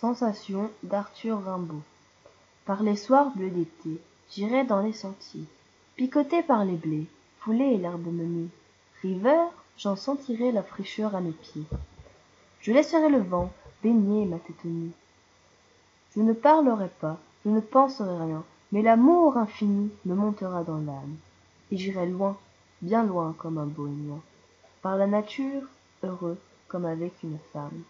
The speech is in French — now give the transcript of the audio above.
Sensation d'Arthur Rimbaud Par les soirs bleus d'été, j'irai dans les sentiers, Picoté par les blés, fouler l'herbe menue. River, j'en sentirai la fraîcheur à mes pieds. Je laisserai le vent baigner ma tête nue. Je ne parlerai pas, je ne penserai rien, mais l'amour infini me montera dans l'âme. Et j'irai loin, bien loin comme un bohémien, par la nature, heureux comme avec une femme.